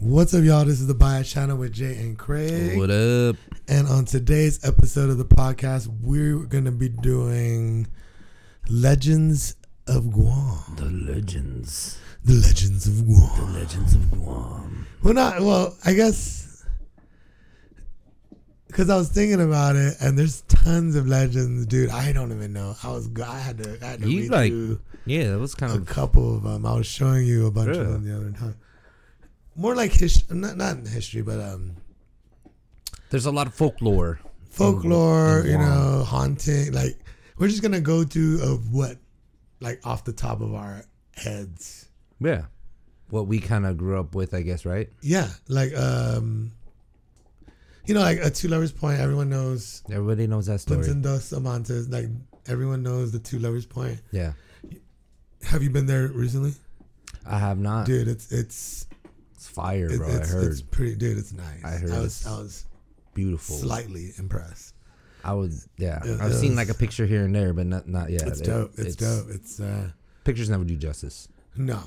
What's up, y'all? This is the Bias Channel with Jay and Craig. What up? And on today's episode of the podcast, we're going to be doing Legends of Guam. The legends. The Legends of Guam. The legends of Guam. Well, not, well, I guess, because I was thinking about it, and there's tons of legends, dude. I don't even know. I was, I had to, I had to You read like- through Yeah, that was kind a of couple of them. I was showing you a bunch of them the other time. More like history, not, not in history, but um, there's a lot of folklore. folklore, you know, haunting. Like we're just gonna go to of what, like off the top of our heads. Yeah. What we kind of grew up with, I guess, right? Yeah, like um, you know, like a Two Lovers Point. Everyone knows Everybody knows that story. Punta dos Amantes. Like everyone knows the Two Lovers Point. Yeah. Have you been there recently, I have not. dude? It's it's It's fire, it- bro. I it's, heard. it's pretty, dude. It's nice. I heard I was I was Beautiful. slightly impressed. I was, yeah. It- I've it seen was- like a picture here and there, but not not yet. it's It- dope. It's, dope. It's uh Pictures never do justice. no.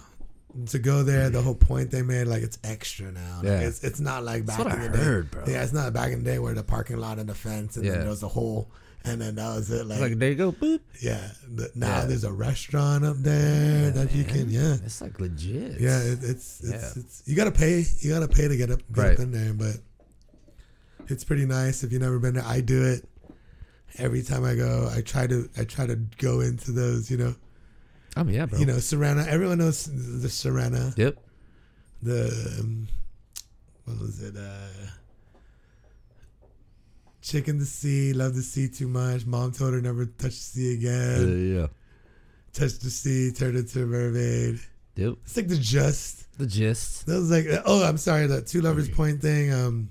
To go there, the whole point they made, like it's extra now. Like, Yeah. it's it's not like back in I the heard, day. bro. Yeah, it's not back in the day where the parking lot and the fence and Yeah. then there was a hole and then that was it. Like, like, there you go. Boop. yeah, the, now Yeah. there's a restaurant up there that you can yeah. It's like legit. Yeah, it, it's it's, Yeah. it's you gotta pay you gotta pay to get up get Right. up in there, but it's pretty nice if you've never been there. I do it every time I go. I try to I try to go into those you know Oh, yeah, bro. you know Sirena. Everyone knows the Sirena. Yep. The um, what was it? Uh, chicken the sea, love the sea too much. Mom told her never touch the sea Yeah, again. yeah. Touch the sea, turned into a mermaid. Yep. It's like the just. The gist. That was like, oh, I'm sorry, that two lovers point thing. Um,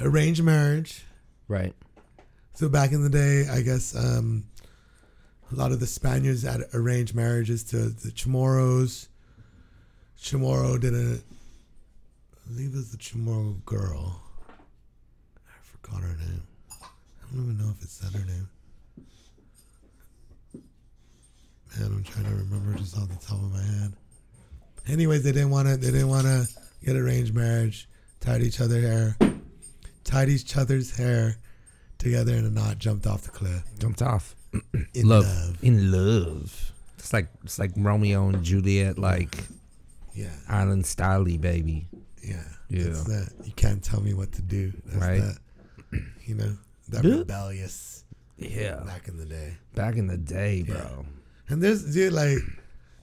arranged marriage. Right. So back in the day, I guess um, a lot of the Spaniards had arranged marriages to the Chamorros. Chamorro did a, I believe it was the Chamorro girl. I her name. I don't even know if it said her name. Man, I'm trying to remember just off the top of my head. Anyways, they didn't want to. They didn't want to get arranged marriage. Tied each other hair. Tied each other's hair together in a knot. Jumped off the cliff. Jumped off. In love. love. In love. It's like it's like Romeo and Juliet, like Yeah, Island Styley, baby. yeah, Yeah. It's that you can't tell me what to do. That's Right. That, you know that Yeah. rebellious Yeah. back in the day. Back in the day, Yeah. bro. And there's dude like,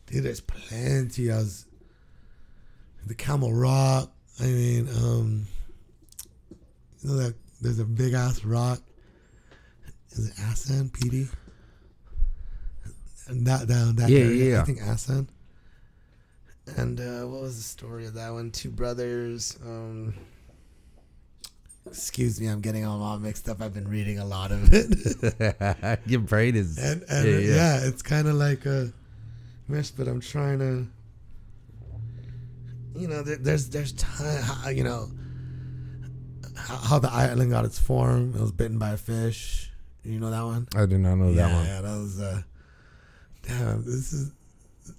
dude, there's plenty. I was the Camel Rock. I mean, um, you know that there's a big ass rock. Is it Asan, PD? And that down that Yeah, area, yeah, yeah. I think Asan. And uh, what was the story of that one? Two brothers. Um, excuse me, I'm getting all, mixed up. I've been reading a lot of it. Your brain is and and Yeah, yeah, yeah. it's kind of like a mess. But I'm trying to, you know, there, there's there's time, you know, how, how the island got its form. It was bitten by a fish. You know that one? I did not know yeah, that one. yeah, that was. Uh, damn, this is.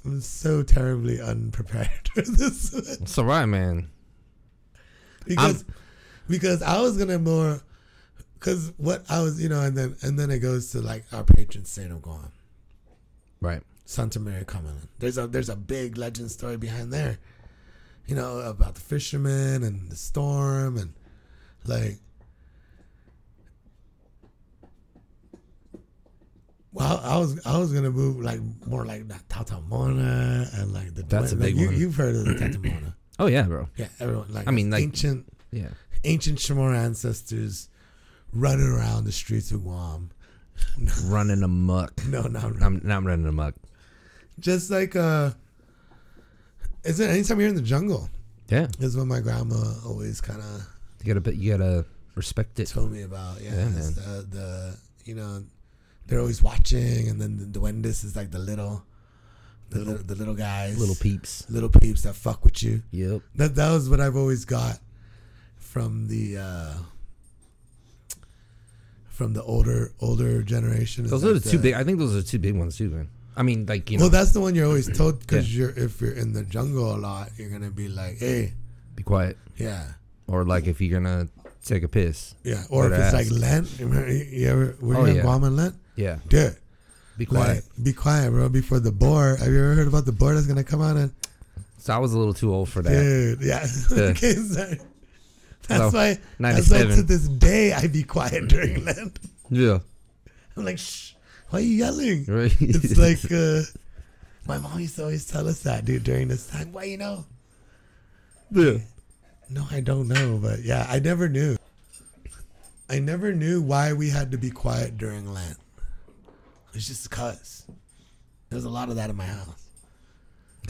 I'm so terribly unprepared for this. It's all right, man. because because I was gonna more because what I was you know and then and then it goes to like our patron saint of Guam. Right. Santa Marian Kamalen. There's a there's a big legend story behind there. You know, about the fishermen and the storm and like well, I was I was gonna move like more like that Tatamona and like the That's a like big you, one. You've heard of the Tatamona, Oh yeah, bro. yeah? Everyone like I mean, like- ancient Yeah. Ancient Chamorro ancestors running around the streets of Guam. Running amok. No, not running. I'm not running amok. just like uh is it anytime you're in the jungle Yeah. is what my grandma always kind of You gotta you gotta respect it. told me about yeah, Yeah, the, the you know they're always watching and then the duendes is like the little the little, the little guys Little peeps. little peeps that fuck with you Yep. that that was what i've always got from the uh from the older older generation. is Those are the two big. I think those are the two big ones too, man. I mean, like you know, Well, that's the one you're always told because you're if you're in the jungle a lot, you're gonna be like, hey, be quiet. yeah, Or like if you're gonna take a piss. yeah. Or if it's ask. like Lent, you remember- you ever were Oh, you in yeah. Guam Lent? Yeah, Dude, be quiet. like, be quiet, bro. Before the boar. Have you ever heard about the boar that's gonna come out and So I was a little too old for that. dude? Yeah. Yeah. That's So, why. That's why to this day I be quiet during Lent. Yeah, I'm like, shh. Why are you yelling? right. It's like uh, my mom used to always tell us that, dude, during this time. Why you know? yeah. No, I don't know, but yeah, I never knew. I never knew why we had to be quiet during Lent. It's just cause. There's a lot of that in my house.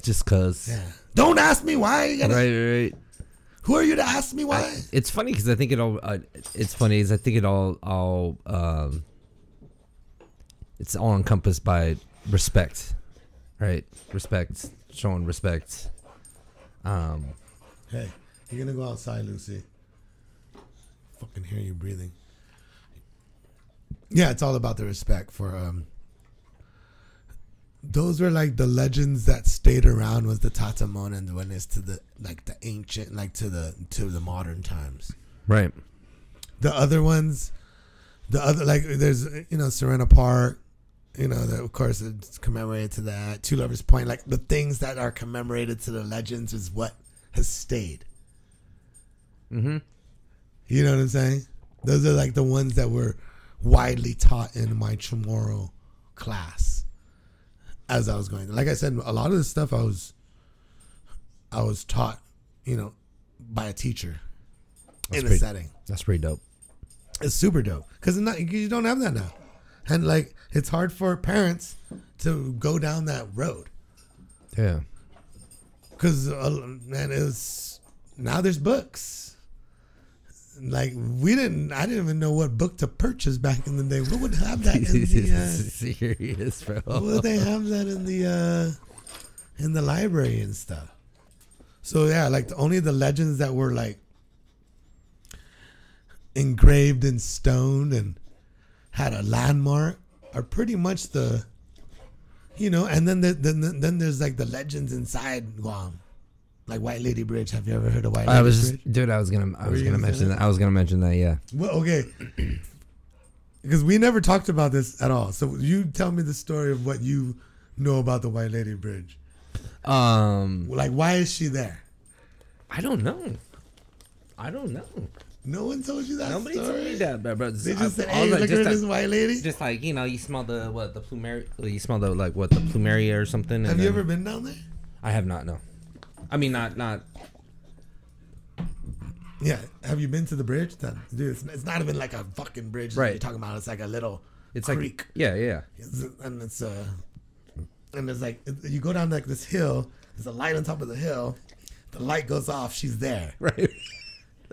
Just cause. Yeah. Don't ask me why. You gotta, Right, right. Who are you to ask me why? It's funny because I think it all. Uh, it's funny is I think it all all. Um, it's all encompassed by respect, right? Respect, showing respect. Um, Hey, you're gonna go outside, Lucy. Fucking hear you breathing. Yeah, it's all about the respect for um those were like the legends that stayed around was the Tatamon and when it's to the like the ancient like to the to the modern times. right. The other ones the other like there's you know Sirena Park, you know, that of course it's commemorated to that. Two Lovers Point, like the things that are commemorated to the legends is what has stayed. Mm-hmm. You know what I'm saying? Those are like the ones that were widely taught in my Chamorro class as I was going. Like I said, a lot of the stuff I was I was taught, you know, by a teacher That's in a setting. That's pretty dope. It's super dope because you don't have that now, and like it's hard for parents to go down that road Yeah. because uh, man, it's now there's books. Like we didn't, I didn't even know what book to purchase back in the day. What would have that in the? Uh, Serious, bro. would they have that in the uh, in the library and stuff? So yeah, like the, only the legends that were like engraved in stone and had a landmark are pretty much the, you know. And then the, then then there's like the legends inside Guam, like White Lady Bridge. Have you ever heard of White Lady I was Bridge? just, dude. I was gonna, I Were was you gonna gonna say mention that? that. I was gonna mention that. Yeah. Well, okay. Because we never talked about this at all. So you tell me the story of what you know about the White Lady Bridge. Um, Like, why is she there? I don't know. I don't know. No one told you that Nobody story. told me that, bro. bro. They just said, all "Hey, look just at like- this white lady." Just like you know, you smell the what the plumeria. You smell the like what the plumeria or something. Have and you then- ever been down there? I have not. No. I mean, not not. Yeah. Have you been to the bridge? Then, dude, it's, it's not even like a fucking bridge. Right. you're talking about. It's like a little It's creek. like yeah, yeah. It's- and it's uh, and it's like you go down like this hill. There's a light on top of the hill. The light goes off. She's there. Right.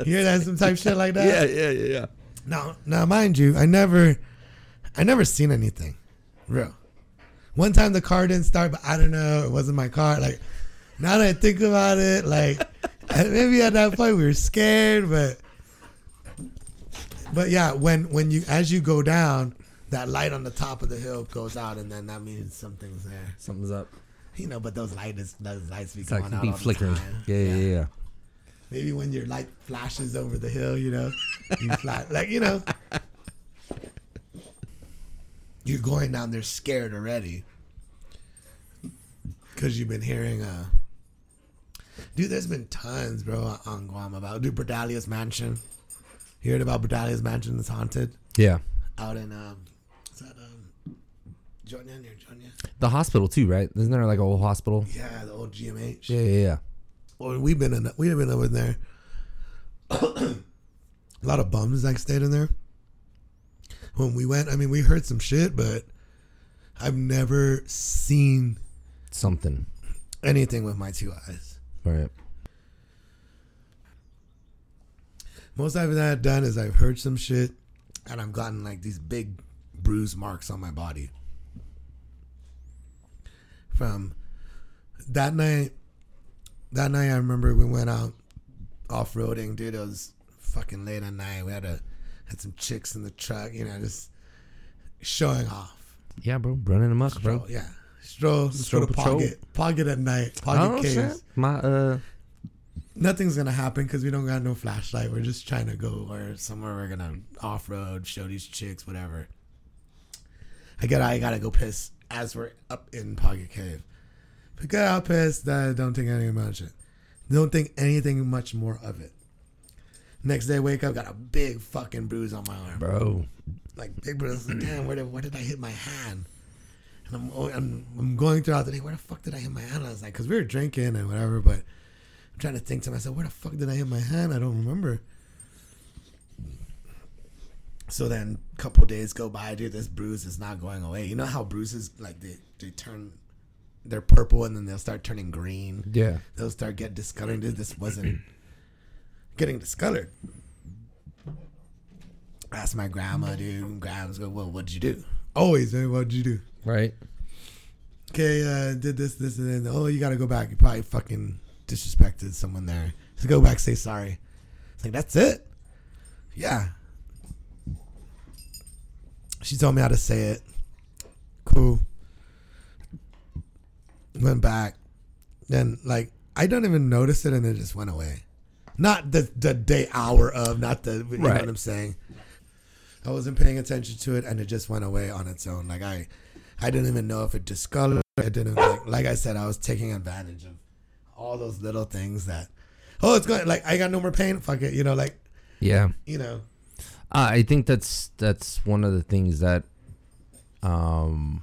You hear that? Some type shit like that. yeah, yeah, yeah, yeah. Now, now, mind you, I never, I never seen anything, real. One time the car didn't start, but I don't know. It wasn't my car. Like now that I think about it, like maybe at that point we were scared, but, but yeah, when when you as you go down, that light on the top of the hill goes out, and then that means something's there. Something's up. You know, but those lights, those lights be It's going like out be all the flickering. time. Yeah, yeah, yeah. Maybe when your light flashes over the hill, you know, you fly, like you know, you're going down there scared already because you've been hearing. uh Dude, there's been tons, bro, on Guam about dude Bordallo's mansion. You heard about Bordallo's mansion? It's haunted Yeah. out in um, is that um, Jonia near Jonia? The hospital too, right? Isn't there like a whole hospital? Yeah, the old GMH. Yeah, yeah, yeah. Well, we've been in we've been over there. a lot of bums like stayed in there. When we went, I mean, we heard some shit, but I've never seen Something. anything with my two eyes. Right. Most I've had done is I've heard some shit, and I've gotten like these big bruise marks on my body from that night. That night, I remember we went out off roading, dude. It was fucking late at night. We had a had some chicks in the truck, you know, just showing off. Yeah, bro. Running amok, bro. Bro, yeah. Stroll, Stroll to. Pagat. Pagat at night. Pagat Oh, caves. My uh, Nothing's gonna happen because we don't got no flashlight. We're just trying to go where somewhere we're gonna off road, show these chicks, whatever. I get I gotta go piss as we're up in Pagat Cave. But get out pissed. Uh, don't think anything much. Don't think anything much more of it. Next day, wake up, got a big fucking bruise on my arm. bro. Like big bruise. Damn, where did where did I hit my hand? And I'm oh, I'm, I'm going throughout the day. Where the fuck did I hit my hand? I was like, because we were drinking and whatever, but. I'm trying to think to myself, where the fuck did I hit my hand? I don't remember. So then, a couple days go by, dude. This bruise is not going away. You know how bruises like they they turn, they're purple and then they'll start turning green. Yeah. They'll start get discolored. Dude, this wasn't getting discolored. Asked my grandma, dude. Grandma's go, well, what'd you do? Always, man. What'd you do? Right. okay, uh, did this, this, and then, oh, you gotta go back. You probably fucking disrespected someone there. So go back, say sorry. It's like, that's it? Yeah. She told me how to say it. Cool. Went back. Then, like, I don't even notice it and it just went away. Not the, the day hour of, not the, you know Right. what I'm saying? I wasn't paying attention to it and it just went away on its own. Like, I, I didn't even know if it discolored. I didn't like, like I said, I was taking advantage of all those little things that. Oh, it's going like I got no more pain. Fuck it, you know, like Yeah. you know. Uh, I think that's that's one of the things that um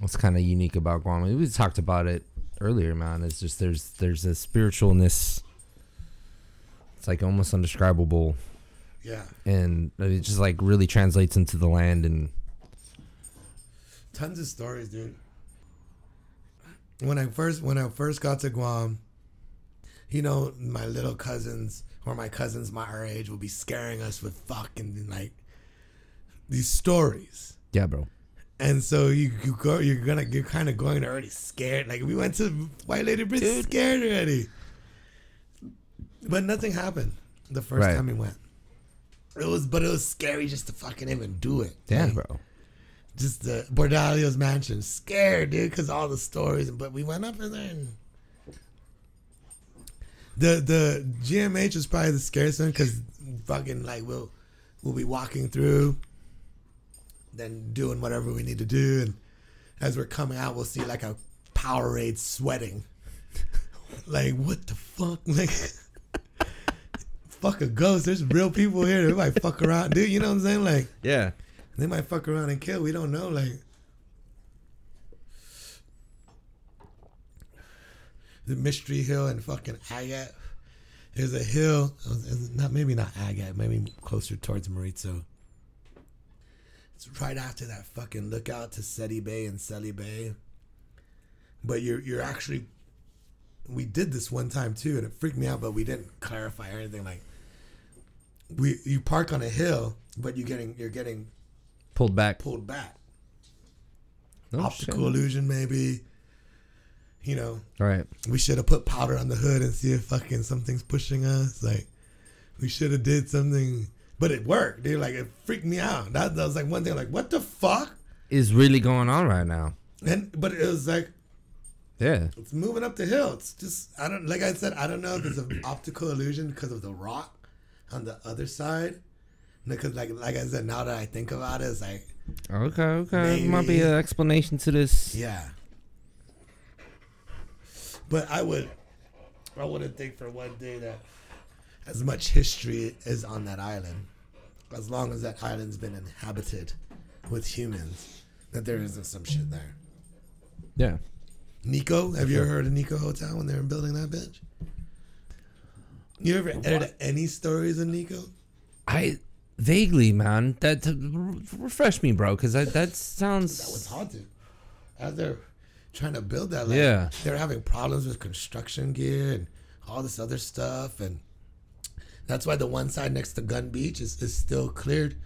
what's kind of unique about Guam. We talked about it earlier, man. It's just there's there's a spiritualness. It's like almost undescribable, Yeah, and it just like really translates into the land. And tons of stories, dude. When I first when I first got to Guam, you know, my little cousins or my cousins my our age will be scaring us with fucking like these stories. yeah, bro. And so you, you go, you're gonna, you're kind of going already scared. Like we went to White Lady Bridge scared already, but nothing happened the first Right. time we went. It was, but it was scary just to fucking even do it. Yeah, Like, bro. Just the Bordallo's mansion, scared, dude, because all the stories. But we went up in there and the the GMH was probably the scariest one because fucking like we'll we'll be walking through, then doing whatever we need to do, and as we're coming out, we'll see like a Powerade sweating. like what the fuck, like. Fuck a ghost. There's real people here. They might fuck around, dude. You know what I'm saying? Like, Yeah. they might fuck around and kill. We don't know. Like the Mystery Hill and fucking Agat. There's a hill. Uh, not maybe not Agat. Maybe closer towards Merizo. It's right after that fucking lookout to Cetti Bay and Sella Bay. But you're you're actually. We did this one time too, and it freaked me out. But we didn't clarify or anything. Like we you park on a hill, but you're getting you're getting Pulled back. pulled back. Oh, Optical shit. illusion, maybe. You know, Right. we should have put powder on the hood and see if fucking something's pushing us. Like, we should have did something, but it worked. Dude, like it freaked me out. That, that was like one thing. Like, what the fuck? Is really going on right now. And but it was like Yeah. it's moving up the hill. It's just I don't like I said I don't know if it's an optical illusion because of the rock on the other side. Because like like I said, now that I think about it, it's like Okay. Okay. Might be an explanation to this. Yeah. But I would I wouldn't think for one day that as much history is on that island, as long as that island's been inhabited with humans, that there isn't some shit there. Yeah. Nikko, have you ever heard of Nikko Hotel when they were building that bitch? You ever edited any stories of Nikko? I vaguely, man. That refresh me, bro, because that that That was sounds. haunted. As they're trying to build that, like, Yeah. they're having problems with construction gear and all this other stuff, and that's why the one side next to Gun Beach is, is still cleared,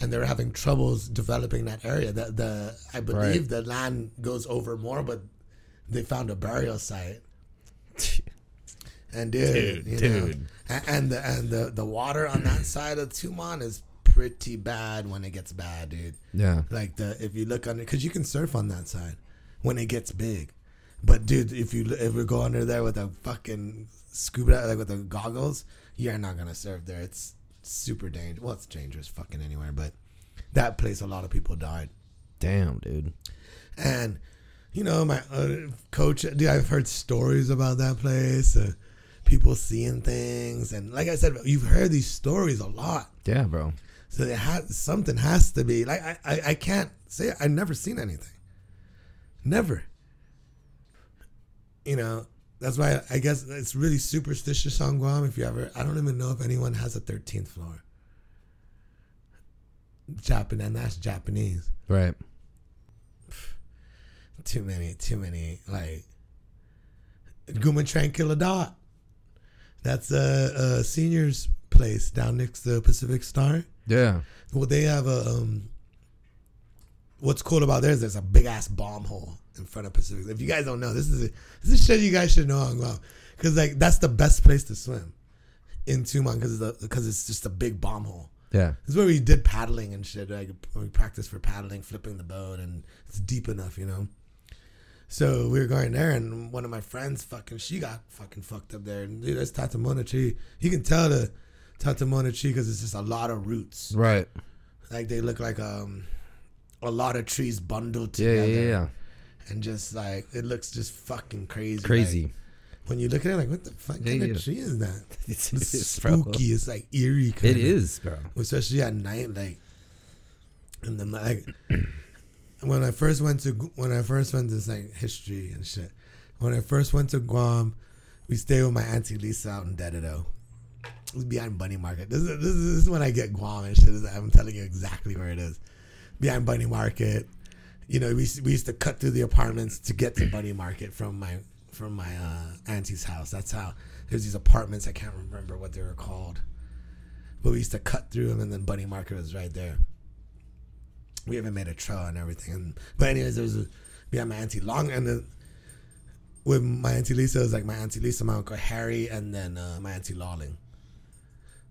and they're having troubles developing that area. The the I believe Right. the land goes over more, but they found a burial site. And dude, Dude, you know, dude. and the and the the water on that side of Tumon is pretty bad when it gets bad, dude. Yeah. Like the if you look under, because you can surf on that side. when it gets big. But dude, if you if we go under there with a fucking scuba like with the goggles, you're not gonna surf there. It's super dangerous. Well, it's dangerous fucking anywhere, but that place a lot of people died. Damn, dude. And you know, my uh, coach, dude, I've heard stories about that place. Uh, people seeing things, and like I said, you've heard these stories a lot. Yeah, bro. So it has something has to be like I, I, I can't say I've never seen anything. Never. You know, that's why I guess it's really superstitious on Guam. If you ever, I don't even know if anyone has a thirteenth floor. Japan and that's Japanese. Right. Too many, too many. Like Guma Trankilidat. That's a, a seniors place down next to Pacific Star. Yeah. Well, they have a. Um, what's cool about theirs? There's a big ass bomb hole in front of Pacific. If you guys don't know, this is a, this is shit you guys should know Guam, because like that's the best place to swim in Tumon because because it's just a big bomb hole. Yeah. it's where we did paddling and shit. Like we practiced for paddling, flipping the boat, and it's deep enough, you know. So we were going there, and one of my friends, fucking, she got fucking fucked up there. And dude, that's Tatamona tree. You can tell the Tatamona tree because it's just a lot of roots. Right. Like they look like um a lot of trees bundled together. yeah, yeah. yeah. And just like it looks just fucking crazy. Crazy. Like, when you look at it, like what the fuck Yeah, kind yeah. of tree is that? It's, It's it's bro. spooky. It's like eerie. It Kinda. is, bro. especially at night. Like, and then like when I first went to when I first went to like history and shit. When I first went to Guam, we stayed with my auntie Lisa out in Dededo. It was behind Bunny Market. This is, this is this is when I get Guam and shit. I'm telling you exactly where it is. Behind Bunny Market. You know, we we used to cut through the apartments to get to Bunny Market from my from my uh, auntie's house. That's how there's these apartments. I can't remember what they were called, but we used to cut through them, and then Bunny Market was right there. We even made a trail and everything. And, but anyways, there was a, had my auntie Long, and then with my auntie Lisa, it was like my auntie Lisa, my uncle Harry, and then uh, my auntie Lawling.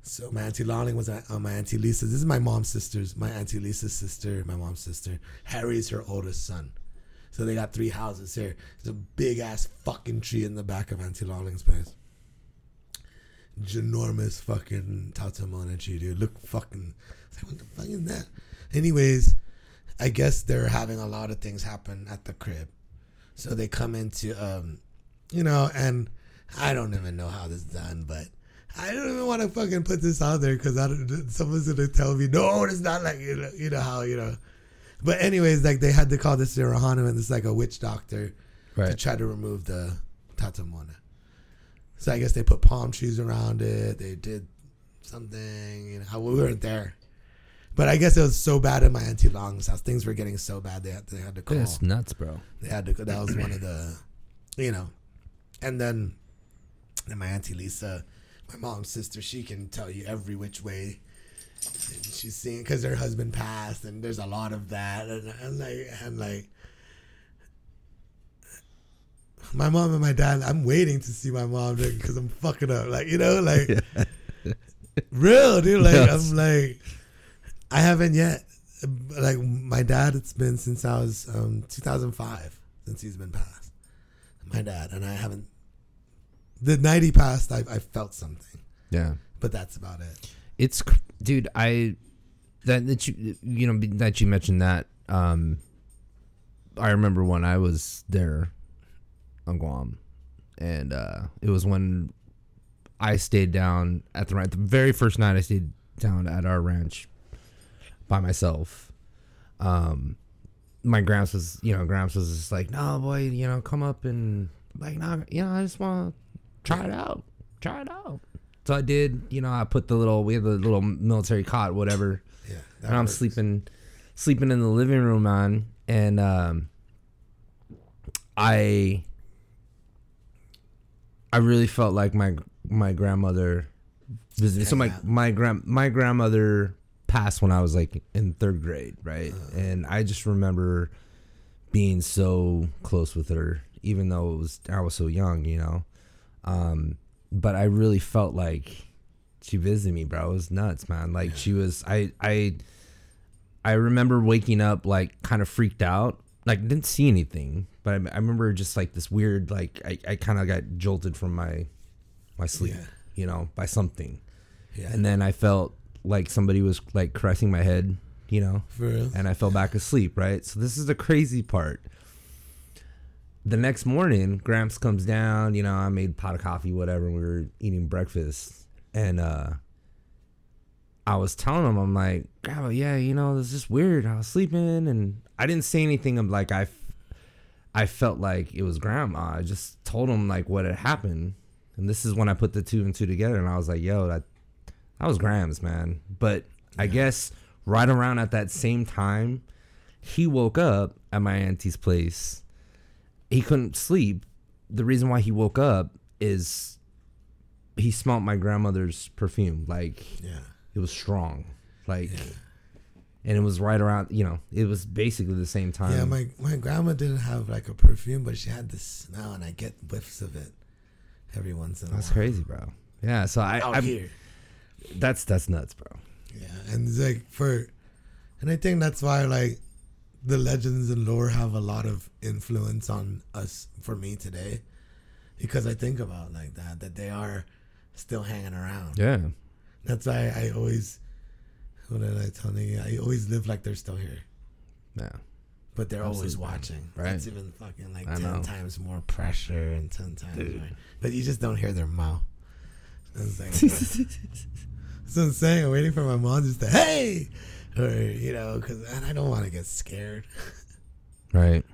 So my auntie Lawling was uh, my auntie Lisa. This is my mom's sister's, my auntie Lisa's sister, my mom's sister. Harry's her oldest son. So they got three houses here. There's a big ass fucking tree in the back of Auntie Lawling's place. Ginormous fucking Tatamona tree, dude. Look fucking. It's like, what the fuck is that? Anyways, I guess they're having a lot of things happen at the crib. So they come into, um, you know, and I don't even know how this is done, but I don't even want to fucking put this out there because I don't, someone's gonna tell me no, it's not like you know, you know how you know. But anyways, like they had to call this Suruhanu and it's like a witch doctor to try to remove the tatamona. So I guess they put palm trees around it. They did something. You know, we weren't there, but I guess it was so bad in my auntie Long's house. Things were getting so bad they had, they had to call. It's nuts, bro. They had to. That was one of the, you know, and then, then my auntie Lisa, my mom's sister, she can tell you every which way. And she's seeing because her husband passed, and there's a lot of that, and, and like and like. My mom and my dad. I'm waiting to see my mom because I'm fucking up. Like you know, like real dude. Like Yes. I'm like, I haven't yet. Like my dad, it's been since I was um 2005 since he's been passed. My dad and I haven't. The night he passed, I, I felt something, Yeah. but that's about it. It's dude, I that that you you know that you mentioned that um I remember when I was there on Guam and uh it was when I stayed down at the the very first night I stayed down at our ranch by myself. Um my gramps was you know, gramps was just like, No boy, you know, come up and like no you know, I just wanna try it out. Try it out. So I did, you know, I put the little we have the little military cot, whatever. Yeah, And I'm works. sleeping sleeping in the living room on and um I I really felt like my my grandmother visited. So my my grand my grandmother passed when I was like in third grade, right? And I just remember being so close with her, even though it was I was so young, you know. Um, but I really felt like she visited me, bro. It was nuts, man. Like she was I I I remember waking up like kind of freaked out like didn't see anything, but I, I remember just like this weird like I, I kind of got jolted from my my sleep, Yeah. you know, by something, Yeah. and then I felt like somebody was like caressing my head, you know, For real. and I fell back asleep, right? So this is the crazy part. The next morning, Gramps comes down, you know, I made pot of coffee, whatever, and we were eating breakfast. And uh I was telling him, I'm like, Grandma, yeah, you know, it's just weird. I was sleeping and I didn't say anything of like I f- I felt like it was grandma. I just told him like what had happened. And this is when I put the two and two together and I was like, yo, that that was Grams, man. But I guess right around at that same time, he woke up at my auntie's place. He couldn't sleep. The reason why he woke up is he smelled my grandmother's perfume. Like Yeah. it was strong. Like yeah. and it was right around you know, it was basically the same time. Yeah, my my grandma didn't have like a perfume, but she had the smell, and I get whiffs of it every once in a That's while. That's crazy, bro. Yeah, so I, Out I here. That's that's nuts, bro. Yeah, and it's like for, and I think that's why like the legends and lore have a lot of influence on us for me today, because I think about like that that they are still hanging around. Yeah. That's why I always, what did I tell you? I always live like they're still here, Yeah. but they're always watching. Right. That's even fucking like I ten know. times more pressure and ten times. More, but you just don't hear their mouth. That's like, that's I'm saying. I'm waiting for my mom just to hey, or you know, because and I don't want to get scared. Right.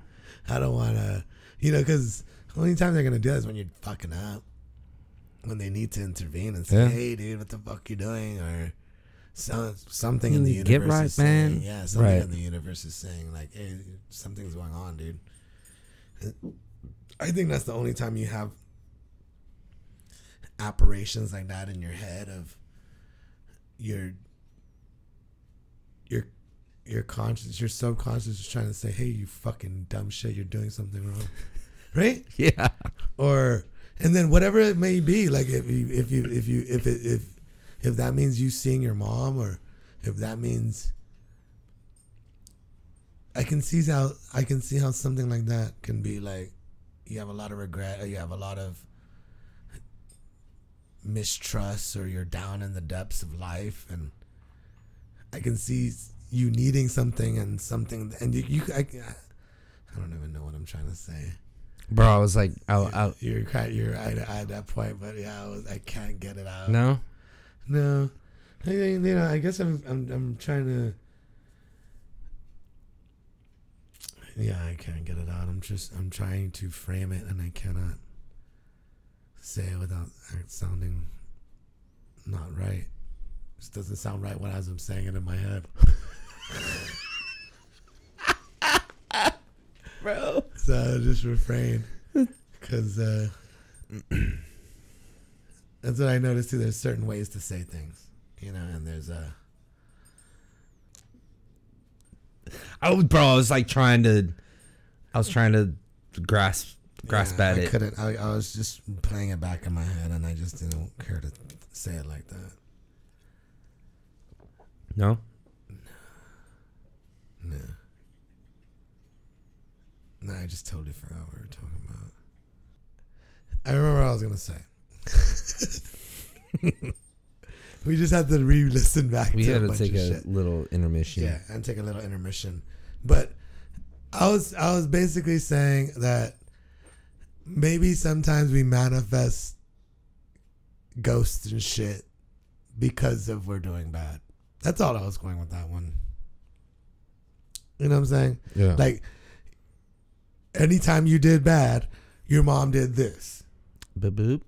I don't want to, you know, because the only time they're gonna do that is when you're fucking up, when they need to intervene and say, Yeah. "Hey, dude, what the fuck you doing?" or some, something in the universe. get right, is saying, man. Yeah, something Right. in the universe is saying like, "Hey, something's going on, dude." I think that's the only time you have apparitions like that in your head of your your your conscious your subconscious is trying to say hey you fucking dumb shit you're doing something wrong right Yeah. or and then whatever it may be like if you if you if you if it if if that means you seeing your mom or if that means i can see how i can see how something like that can be like you have a lot of regret or you have a lot of mistrust or you're down in the depths of life and i can see you needing something and something and you, you I, I don't even know what i'm trying to say Bro, I was like I, you're you're at, at that point, but yeah, I, was, I can't get it out. no. no. I you know, I guess I'm I'm I'm trying to. Yeah, I can't get it out. I'm just I'm trying to frame it, and I cannot say it without it sounding not right. Just doesn't sound right when I'm saying it in my head. Bro. So I just refrain because uh, that's what I noticed too. There's certain ways to say things, you know, and there's uh, I was bro, I was like trying to I was trying to grasp grasp yeah, at I it. couldn't. I, I was just playing it back in my head, and I just didn't care to say it like that. No? No, no, I just totally forgot what we were talking about. I remember what I was gonna say. we just had to re-listen back. We to had to take a shit. little intermission. Yeah, and take a little intermission. But I was I was basically saying that maybe sometimes we manifest ghosts and shit because of we're doing bad. That's all I was going with that one. You know what I'm saying? Yeah. Like anytime you did bad, your mom did this. boop boop.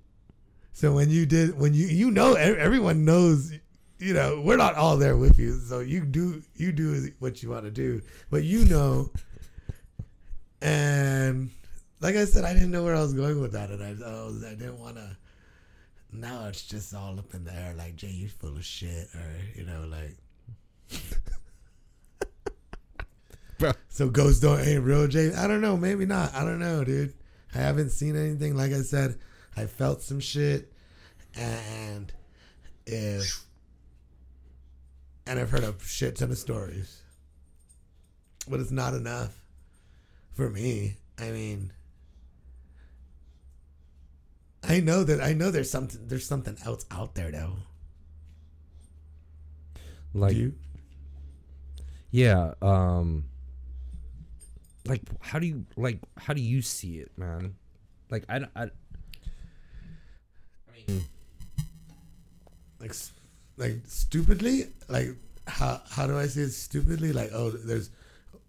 So when you did, when you you know, everyone knows, you know, we're not all there with you. So you do you do what you want to do, but you know. And like I said, I didn't know where I was going with that, and I I, was, I didn't want to. Now it's just all up in the air, like Jay, you're full of shit, or you know, like. Bro. So ghosts don't ain't real, Jay. I don't know, maybe not. I don't know, dude. I haven't seen anything. Like I said, I felt some shit, and if and I've heard a shit ton of stories, but it's not enough. for me. I mean, I know that I know there's something there's something else out there though. Like Do you? yeah, um like how do you like how do you see it, man? Like I don't- I, I mean like like stupidly like how how do I say it stupidly like oh there's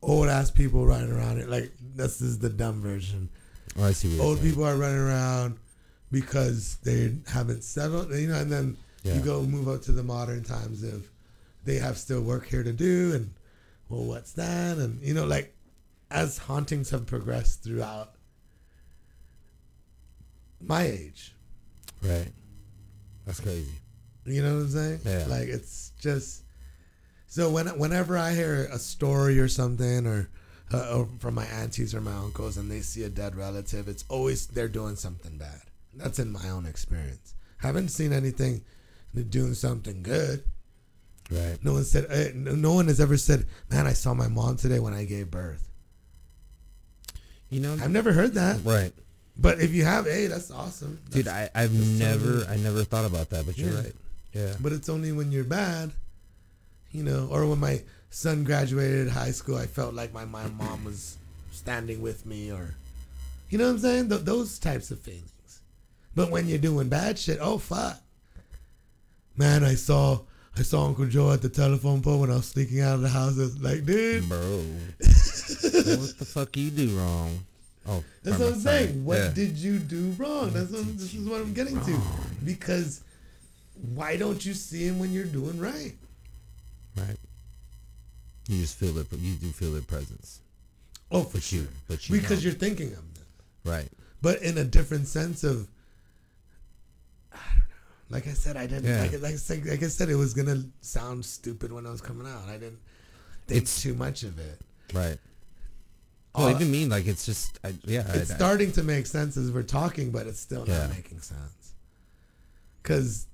old ass people running around it like this is the dumb version oh, I see old people are running around because they haven't settled you know and then Yeah. you go move up to the modern times of they have still work here to do and well what's that and you know like as hauntings have progressed throughout my age Right. That's crazy. You know what I'm saying? Yeah. Like it's just so when whenever I hear a story or something or, uh, or from my aunties or my uncles and they see a dead relative, it's always they're doing something bad. That's in my own experience. Haven't seen anything doing something good. Right. No one said eh, no one has ever said, "Man, I saw my mom today when I gave birth." You know I've never heard that. Right. But if you have, hey, that's awesome. Dude, I, I've never something- I never thought about that, but you're Yeah. right. Yeah. but it's only when you're bad, you know. Or when my son graduated high school, I felt like my, my mom was standing with me, or you know what I'm saying? Th- those types of feelings. But when you're doing bad shit, oh fuck, man! I saw I saw Uncle Joe at the telephone pole when I was sneaking out of the house. It's like, dude, Bro. what the fuck you do wrong? Oh, That's what I'm saying. What Yeah. did you do wrong? That's what, this is what I'm getting to. Because why don't you see him when you're doing right? Right. You just feel it. You do feel their presence. Oh, for sure. but you Because don't. you're thinking of them, right. but in a different sense of. I. Like I said, I didn't. Yeah. Like, like, I said, like I said, it was gonna sound stupid when I was coming out. I didn't think It's- too much of it. Right. Well, Uh, even me, like it's just, I, yeah. it's I, I- starting to make sense as we're talking, but it's still Yeah. not making sense. Cause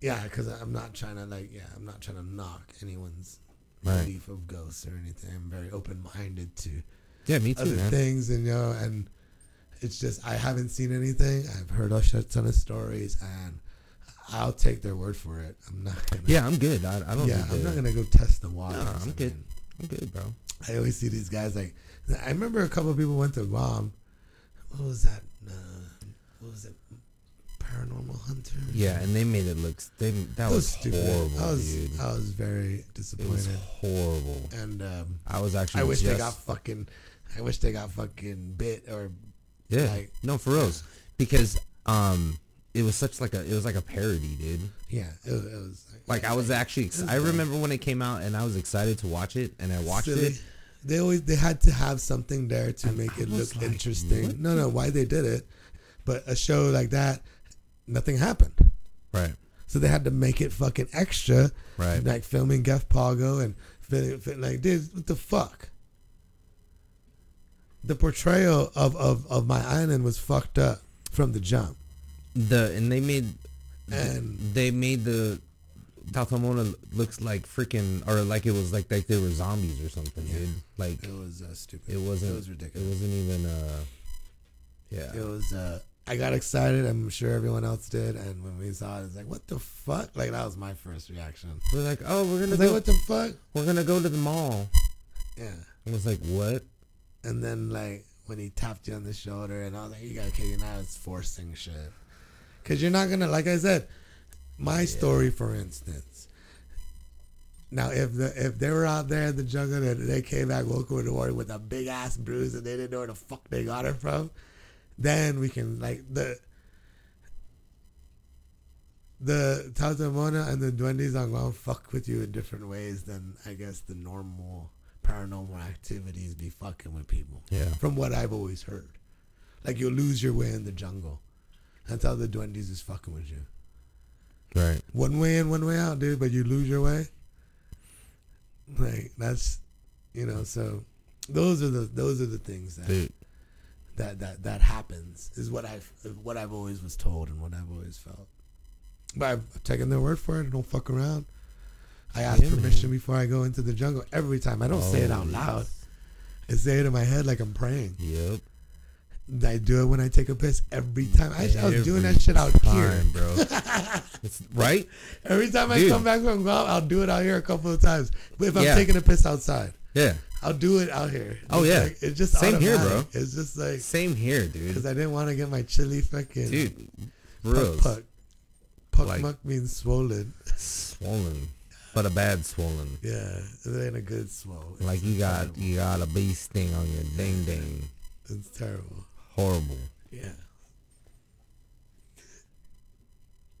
yeah, because I'm not trying to like yeah, I'm not trying to knock anyone's Right. belief of ghosts or anything. I'm very open minded to yeah, me too, other man. things, and you know, and it's just I haven't seen anything. I've heard a shit ton of stories, and I'll take their word for it. I'm not gonna. Yeah, I'm good. I, I don't. yeah, I'm not gonna go test the waters. No, I'm good. I'm good, bro. I always see these guys like. I remember a couple of people went to Guam. What was that? Uh, what was it? Paranormal Hunter. Yeah, and they made it look. They that was, stupid. horrible, I was dude. I was very disappointed. It was horrible. and um, I was actually. I wish just, they got fucking. I wish they got fucking bit or Yeah. like- no, for reals. Because um, it was such like a. It was like a parody, dude. yeah. It, was- it was Like I was actually. Was I remember when it came out, and I was excited to watch it, and I watched silly. it. They always they had to have something there to And make I it look like, interesting. what No, no, why they did it, but a show like that, nothing happened. Right. So they had to make it fucking extra, Right. like filming Gef Pago and filming, film, like, dude, what the fuck? The portrayal of, of, of my island was fucked up from the jump. The and they made And they made the Tatamona looks like freaking or like it was like like they were zombies or something, Yeah. dude. Like it was uh, stupid. it wasn't. It was ridiculous. It wasn't even. uh Yeah. It was. Uh, I got excited. I'm sure everyone else did. And when we saw it, it's like, what the fuck? Like that was my first reaction. We're like, oh, we're gonna go. like, what the fuck? we're gonna go to the mall. Yeah. I was like, what? And then like when he tapped you on the shoulder, and I was like, you gotta kill you now. It's forcing shit. Cause you're not gonna, like I said, my story, for instance. Now, if the if they were out there in the jungle and they came back, woke up in the morning with a big ass bruise, and they didn't know where the fuck they got it from, then we can like the the Tatamona and the Duendes on Guam fuck with you in different ways than I guess the normal paranormal activities be fucking with people. Yeah. From what I've always heard. Like you'll lose your way in the jungle. That's how the Duendes is fucking with you. Right. One way in, one way out, dude, but you lose your way. Like that's you know, so those are the those are the things that Dude. that that that happens is what I've what I've always was told and what I've always felt. But I've taken their word for it. I don't fuck around. I ask Yeah, permission man. before I go into the jungle every time. I don't say it out Oh, loud. I say it in my head like I'm praying. Yep. I do it when I take a piss every time. I, I was doing that shit out here. bro. right? Every time I come back from Guam, I'll do it out here a couple of times. But if I'm Yeah. taking a piss outside, Yeah. I'll do it out here. Oh, It's yeah. like- it's just Same here, bro. It's just like Same here, dude. because. I didn't want to get my chili fucking Dude, puck real puck. Puck Like- muck means swollen. swollen, but a bad swollen. Yeah, it ain't a good swole. Like you got you got a bee sting on your ding ding. It's terrible. Horrible. Yeah.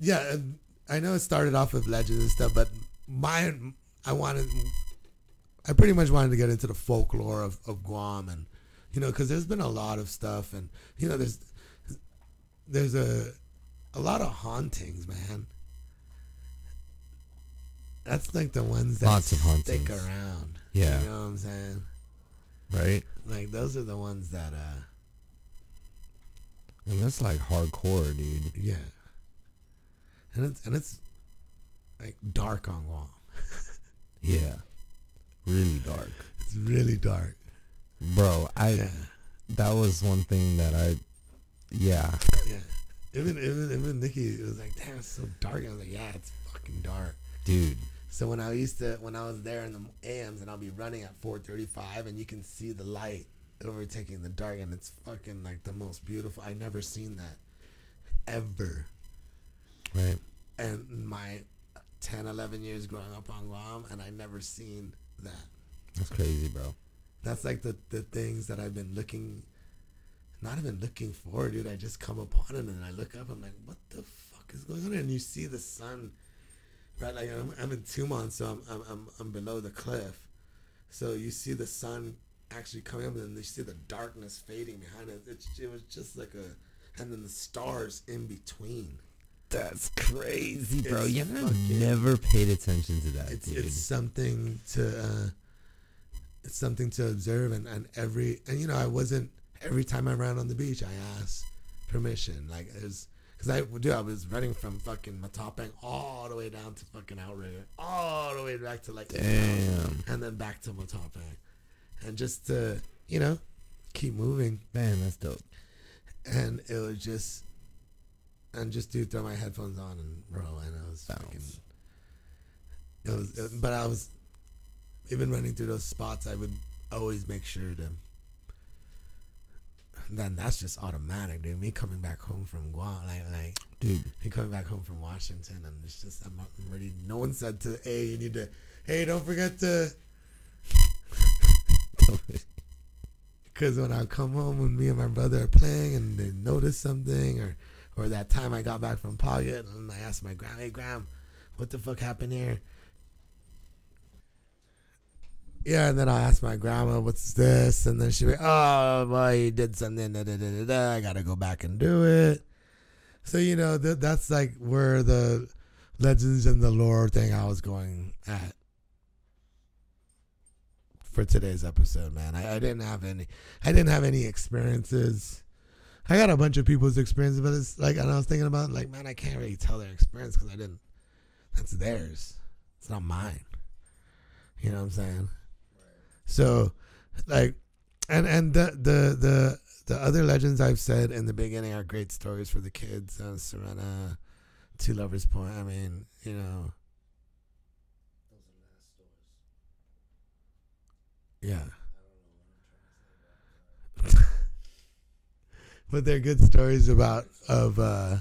Yeah, I know it started off with legends and stuff, but mine, I wanted, I pretty much wanted to get into the folklore of, of Guam, and you know, because there's been a lot of stuff, and you know, there's there's a a lot of hauntings, man. That's like the ones that Lots of stick hauntings. around. Yeah. you know what I'm saying. Right? Like those are the ones that, uh, And that's like hardcore, dude. yeah, and it's and it's like dark on Guam. Yeah. Really dark. It's really dark. Bro, I Yeah, that was one thing that I yeah. yeah. Even even even Nikki was like, "Damn, it's so dark." I was like, "Yeah, it's fucking dark." Dude. So when I used to when I was there in the AMs and I'll be running at 4:35 and you can see the light overtaking the dark and it's fucking like the most beautiful. I never seen that ever. Right? And my 10, 11 years growing up on Guam and I never seen that. That's crazy, bro. That's like the the things that I've been looking, not even looking for, dude. I just come upon it and I look up. I'm like, what the fuck is going on? And you see the sun, right? Like I'm, I'm in Tumon, so I'm, I'm I'm I'm below the cliff, so you see the sun actually coming up, and then you see the darkness fading behind it. It's, it was just like a, and then the stars in between. That's crazy, bro. It's You never, fucking- never paid attention to that, it's dude. it's something to uh it's something to observe and, and every and you know I wasn't every time I ran on the beach I asked permission like it's because I do I was running from fucking Matapang all the way down to fucking Outrigger all the way back to like Damn. and then back to Matapang and just to you know keep moving Man, that's dope. and it was just and just dude throw my headphones on and roll and it was fucking it was, it- but I was even running through those spots. I would always make sure to. Then that's just automatic, dude. Me coming back home from Guam, like like Dude. me coming back home from Washington, and it's just I'm, I'm. No one said to, hey, you need to, hey, don't forget to, because when I come home and me and my brother are playing and they notice something, or or that time I got back from Pagat and I asked my gram, hey Gram, what the fuck happened here? Yeah, and then I asked my grandma, "What's this?" And then she went, "Oh, boy, you did something. Da, da, da, da. I gotta go back and do it." So you know that that's like where the legends and the lore thing I was going at for today's episode, man. I, I didn't have any, I didn't have any experiences. I got a bunch of people's experiences, but it's like, and I was thinking about like, man, I can't really tell their experience because I didn't. That's theirs. It's not mine. You know what I'm saying? So, like, and and the the the the other legends I've said in the beginning are great stories for the kids. Uh, Sirena, Two Lovers Point. I mean, you know. Yeah. but they're good stories about of uh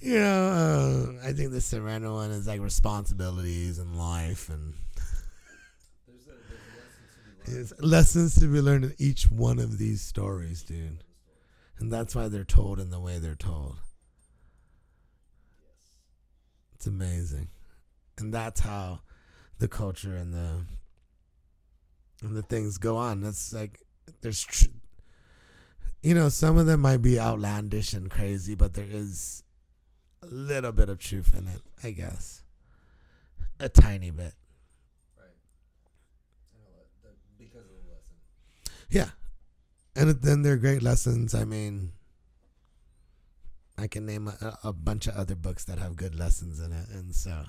you know uh, I think the Sirena one is like responsibilities in life and It's lessons to be learned in each one of these stories, dude. And that's why they're told in the way they're told. It's amazing. And that's how the culture and the and the things go on. That's like there's tr- you know, some of them might be outlandish and crazy, but there is a little bit of truth in it, I guess. A tiny bit. Yeah. And then they're great lessons. I mean, I can name a, a bunch of other books that have good lessons in it. And so,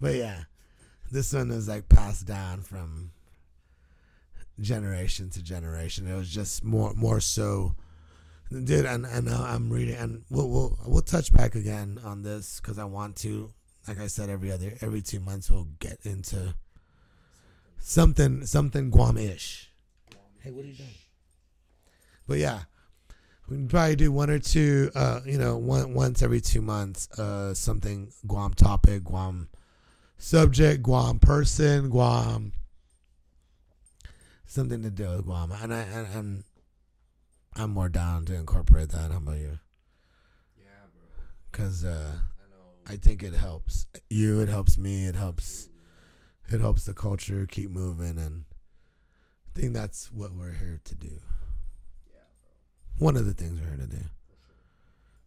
but yeah, this one is like passed down from generation to generation. It was just more more so, dude. And and now I'm reading, and we'll we'll we'll touch back again on this because I want to. Like I said, every other every two months we'll get into something something Guam-ish. Hey, what are you doing? But yeah, we can probably do one or two. Uh, you know, one once every two months. Uh, something Guam topic, Guam subject, Guam person, Guam something to do with Guam, and I and, and I'm more down to incorporate that. How about you? Yeah, bro. Because uh, I know. I think it helps you. It helps me. It helps. It helps the culture keep moving, and I think that's what we're here to do. Yeah, bro. One of the things we're here to do.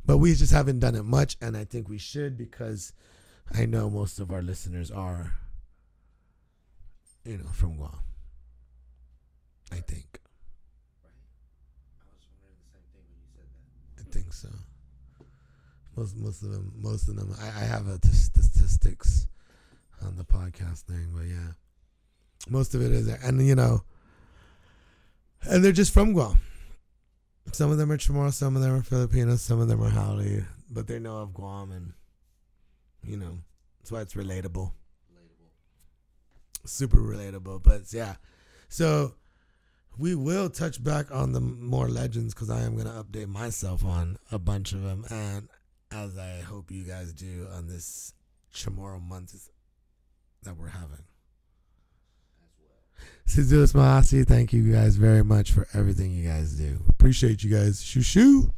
But we just haven't done it much, and I think we should because I know most of our listeners are, you know, from Guam. I think. I was wondering the same thing you said. I think so. Most most of them, most of them. I, I have a t- statistics on the podcast thing, but yeah, most of it is, there. and you know, and they're just from Guam. Some of them are Chamorro, some of them are Filipino, some of them are Haole, but they know of Guam, and you know, that's why it's relatable, Relatable. super relatable. But yeah, so we will touch back on the more legends because I am gonna update myself on a bunch of them, and as I hope you guys do on this Chamorro month that we're having. Si Yu'us Ma'ase', thank you guys very much for everything you guys do. Appreciate you guys. Shoo shoo.